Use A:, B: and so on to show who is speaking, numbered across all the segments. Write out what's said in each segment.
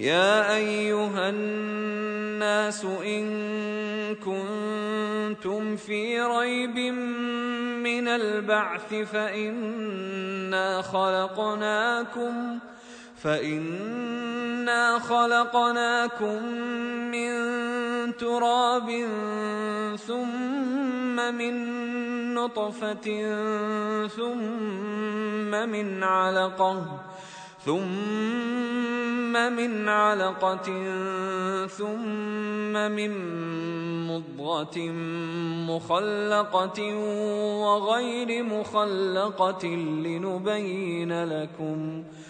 A: يا أيها الناس إن كنتم في ريب من البعث فإنا خلقناكم فإنا خلقناكم من تراب ثم من نطفة ثم من علقة ثم من علقة ثم من مضغة مخلقة وغير مخلقة لنبين لكم ۖ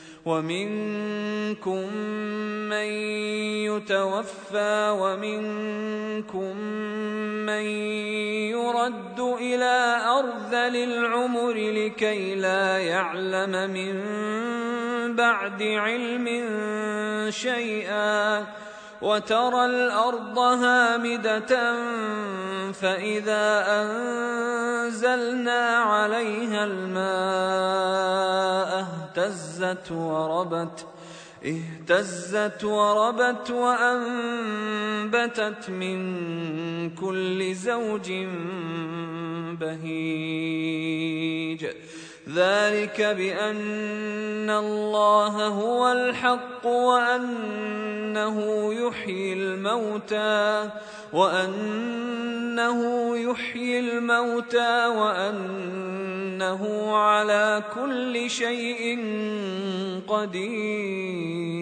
A: ومنكم من يتوفى ومنكم من يرد إلى ارذل العمر لكي لا يعلم من بعد علم شيئا وترى الأرض هامدة فإذا أنزلنا عليها الماء اهتزت وربت اهتزت وربت وأنبتت من كل زوج بهيج. ذلك بأن الله هو الحق وأنه يحيي الموتى وأنه يحيي الموتى وأنه على كل شيء قدير.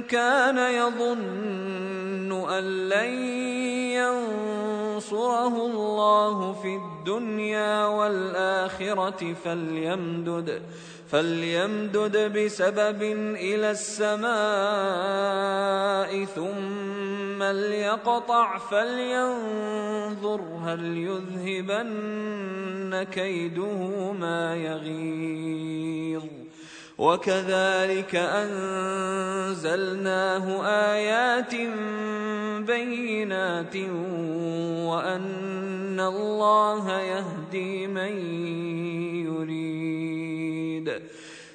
A: كان يظن أن لن ينصره الله في الدنيا والآخرة فليمدد فليمدد بسبب إلى السماء ثم ليقطع فلينظر هل يذهبن كيده ما يغيظ. وكذلك أنزلناه آيات بينات وأن الله يهدي من يريد.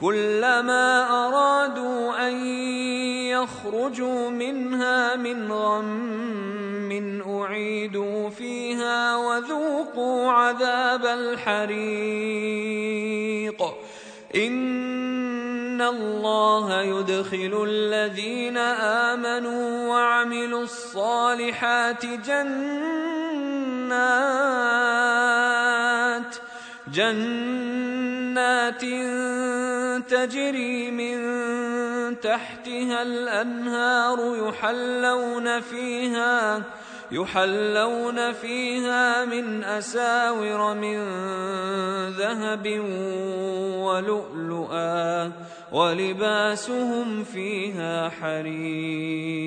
A: كلما أرادوا أن يخرجوا منها من غم أعيدوا فيها وذوقوا عذاب الحريق. إن الله يدخل الذين آمنوا وعملوا الصالحات جنات جنات تجري من تحتها الأنهار يحلون فيها يحلون فيها من أساور من ذهب ولؤلؤا ولباسهم فيها حرير.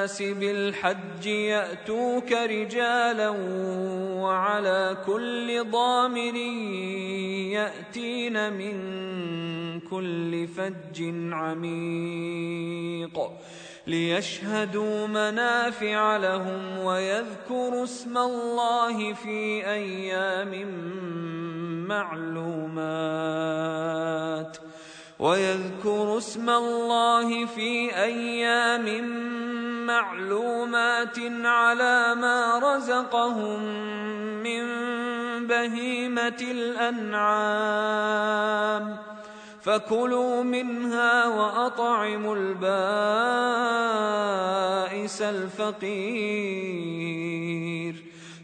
A: الناس بالحج يأتوك رجالا وعلى كل ضامر يأتين من كل فج عميق ليشهدوا منافع لهم ويذكروا اسم الله في أيام معلومات ويذكروا اسم الله في أيام معلومات على ما رزقهم من بهيمة الأنعام. فكلوا منها وأطعموا البائس الفقير.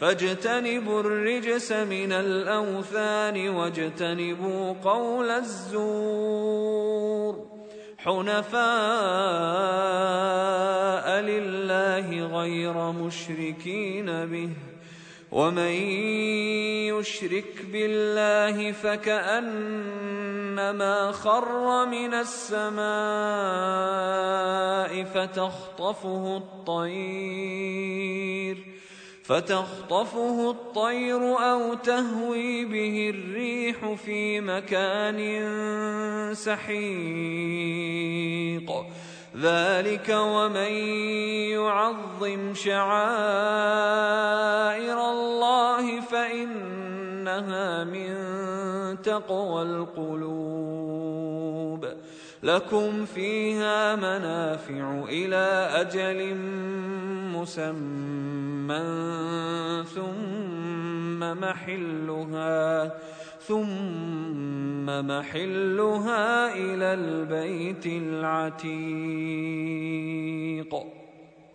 A: فاجتنبوا الرجس من الأوثان واجتنبوا قول الزور. حنفاء لله غير مشركين به. ومن يشرك بالله فكأنما خر من السماء فتخطفه الطير. فتخطفه الطير أو تهوي به الريح في مكان سحيق. ذلك ومن يعظم شعائر الله فإنها من تقوى القلوب. لكم فيها منافع إلى أجل مسمى ثم محلها ثم محلها إلى البيت العتيق.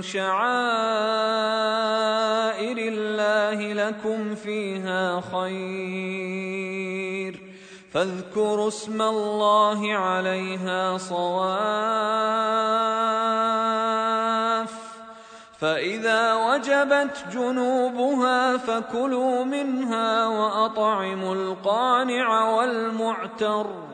A: شعائر الله لكم فيها خير. فاذكروا اسم الله عليها صواف. فإذا وجبت جنوبها فكلوا منها وأطعموا القانع والمعتر.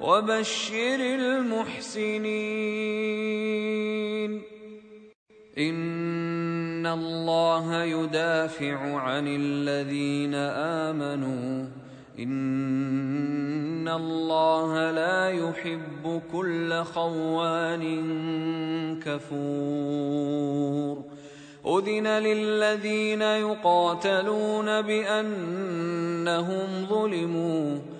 A: وبشر المحسنين. إن الله يدافع عن الذين آمنوا. إن الله لا يحب كل خوان كفور. أذن للذين يقاتلون بأنهم ظلموا.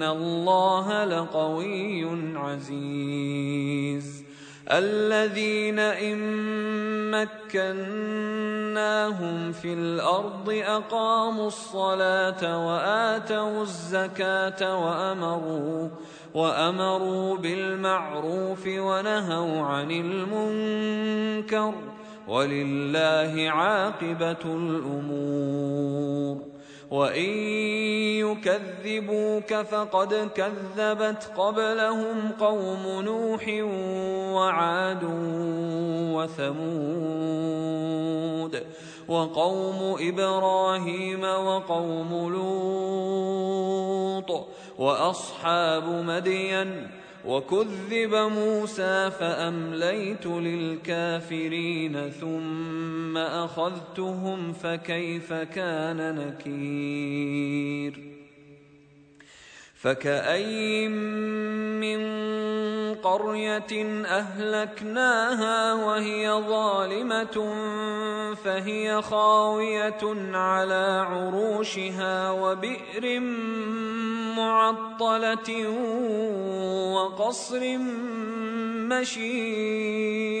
A: ان الله لقوي عزيز. الذين ان مكناهم في الأرض اقاموا الصلاه واتوا الزكاه وامروا وامروا بالمعروف ونهوا عن المنكر. ولله عاقبه الأمور. وان يكذبوك فقد كذبت قبلهم قوم نوح وعاد وثمود وقوم إبراهيم وقوم لوط واصحاب مدين وكذب موسى فأمليت للكافرين ثم أخذتهم فكيف كان نكير؟ فكأي من قرية أهلكناها وهي ظالمة فهي خاوية على عروشها وبئر معطلة وقصر مشيد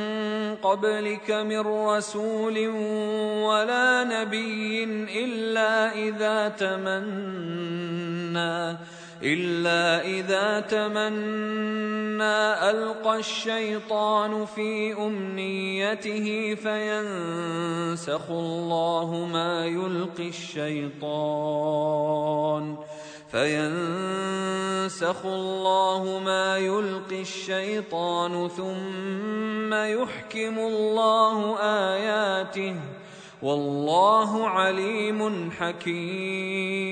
A: قبلك من رسول ولا نبي إلا إذا تمنى إلا إذا تمنى ألقى الشيطان في أمنيته فينسخ الله ما يلقي الشيطان ۖ. فينسخ الله ما يلقي الشيطان ثم يحكم الله آياته والله عليم حكيم.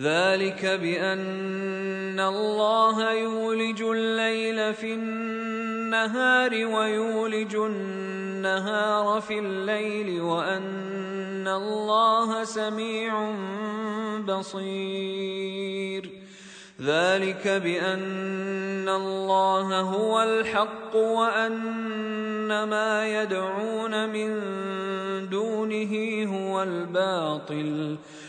A: ذلك بأن الله يولج الليل في النهار ويولج النهار في الليل وأن الله سميع بصير. ذلك بأن الله هو الحق وأن ما يدعون من دونه هو الباطل.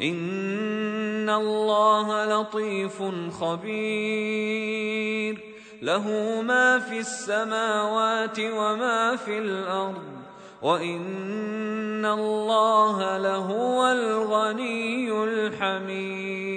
A: ان الله لطيف خبير له ما في السماوات وما في الأرض وان الله لهو الغني الحميد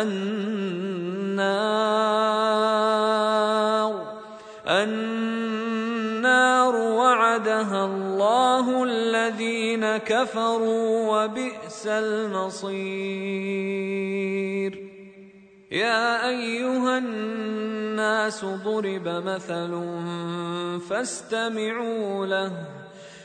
A: النار. النار وعدها الله الذين كفروا وبئس المصير. يا أيها الناس ضرب مثل فاستمعوا له.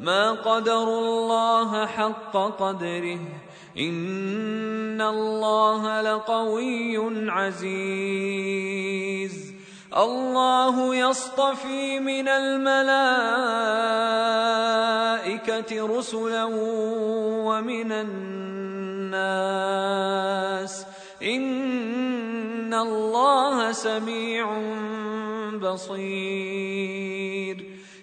A: ما قدروا الله حق قدره. إن الله لقوي عزيز. الله يصطفي من الملائكة رسلا ومن الناس. إن الله سميع بصير.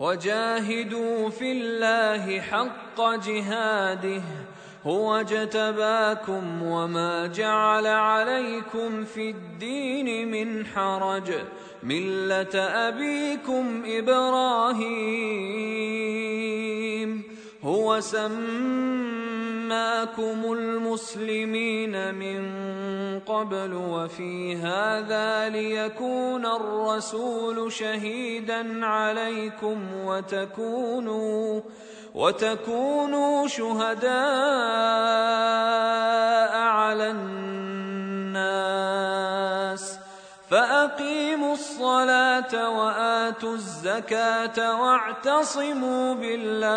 A: وجاهدوا في الله حق جهاده هو اجتباكم وما جعل عليكم في الدين من حرج ملة أبيكم إبراهيم هو سماكم المسلمين من قبل وفي هذا ليكون الرسول شهيدا عليكم وتكونوا وتكونوا شهداء على الناس. فأقيموا الصلاة وآتوا الزكاة واعتصموا بالله.